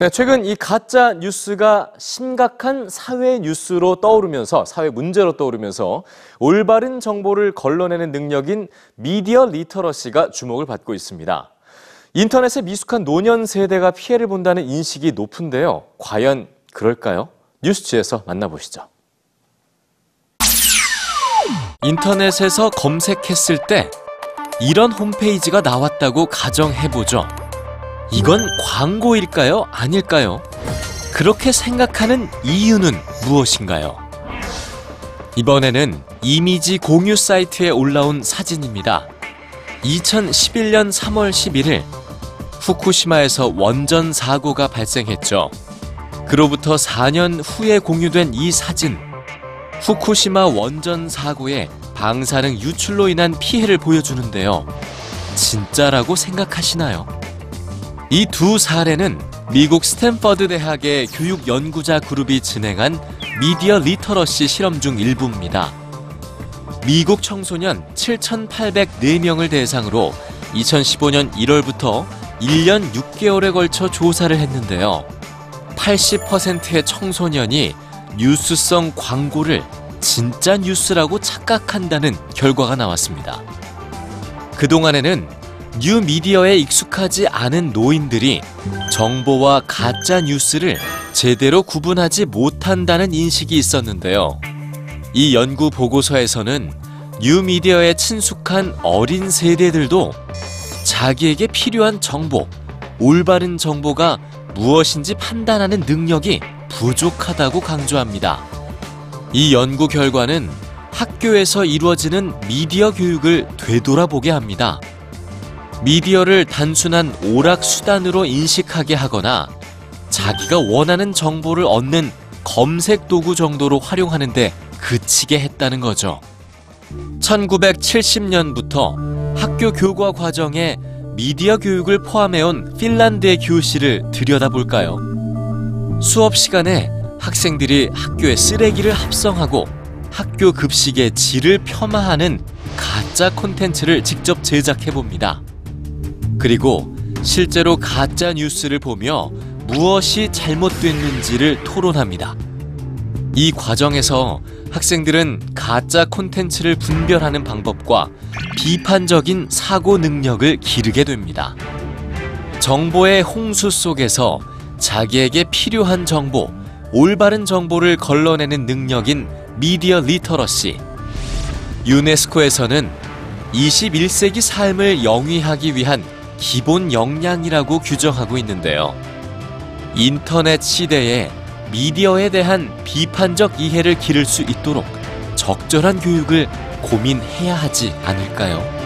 네, 최근 이 가짜 뉴스가 심각한 사회 뉴스로 떠오르면서 사회 문제로 떠오르면서 올바른 정보를 걸러내는 능력인 미디어 literacy가 주목을 받고 있습니다. 인터넷에 미숙한 노년 세대가 피해를 본다는 인식이 높은데요. 과연 그럴까요? 뉴스G에서 만나보시죠. 인터넷에서 검색했을 때 이런 홈페이지가 나왔다고 가정해보죠. 이건 광고일까요? 아닐까요? 그렇게 생각하는 이유는 무엇인가요? 이번에는 이미지 공유 사이트에 올라온 사진입니다. 2011년 3월 11일 후쿠시마에서 원전 사고가 발생했죠. 그로부터 4년 후에 공유된 이 사진. 후쿠시마 원전 사고의 방사능 유출로 인한 피해를 보여주는데요. 진짜라고 생각하시나요? 이 두 사례는 미국 스탠퍼드 대학의 교육 연구자 그룹이 진행한 미디어 literacy 실험 중 일부입니다. 미국 청소년 7,804명을 대상으로 2015년 1월부터 1년 6개월에 걸쳐 조사를 했는데요. 80%의 청소년이 뉴스성 광고를 진짜 뉴스라고 착각한다는 결과가 나왔습니다. 그동안에는 뉴 미디어에 익숙하지 않은 노인들이 정보와 가짜 뉴스를 제대로 구분하지 못한다는 인식이 있었는데요. 이 연구 보고서에서는 뉴 미디어에 친숙한 어린 세대들도 자기에게 필요한 정보, 올바른 정보가 무엇인지 판단하는 능력이 부족하다고 강조합니다. 이 연구 결과는 학교에서 이루어지는 미디어 교육을 되돌아보게 합니다. 미디어를 단순한 오락 수단으로 인식하게 하거나 자기가 원하는 정보를 얻는 검색 도구 정도로 활용하는데 그치게 했다는 거죠. 1970년부터 학교 교과 과정에 미디어 교육을 포함해온 핀란드의 교실을 들여다볼까요? 수업 시간에 학생들이 학교의 쓰레기를 합성하고 학교 급식의 질을 폄하하는 가짜 콘텐츠를 직접 제작해 봅니다. 그리고 실제로 가짜 뉴스를 보며 무엇이 잘못됐는지를 토론합니다. 이 과정에서 학생들은 가짜 콘텐츠를 분별하는 방법과 비판적인 사고 능력을 기르게 됩니다. 정보의 홍수 속에서 자기에게 필요한 정보, 올바른 정보를 걸러내는 능력인 미디어 리터러시. 유네스코에서는 21세기 삶을 영위하기 위한 기본 역량이라고 규정하고 있는데요. 인터넷 시대에 미디어에 대한 비판적 이해를 기를 수 있도록 적절한 교육을 고민해야 하지 않을까요?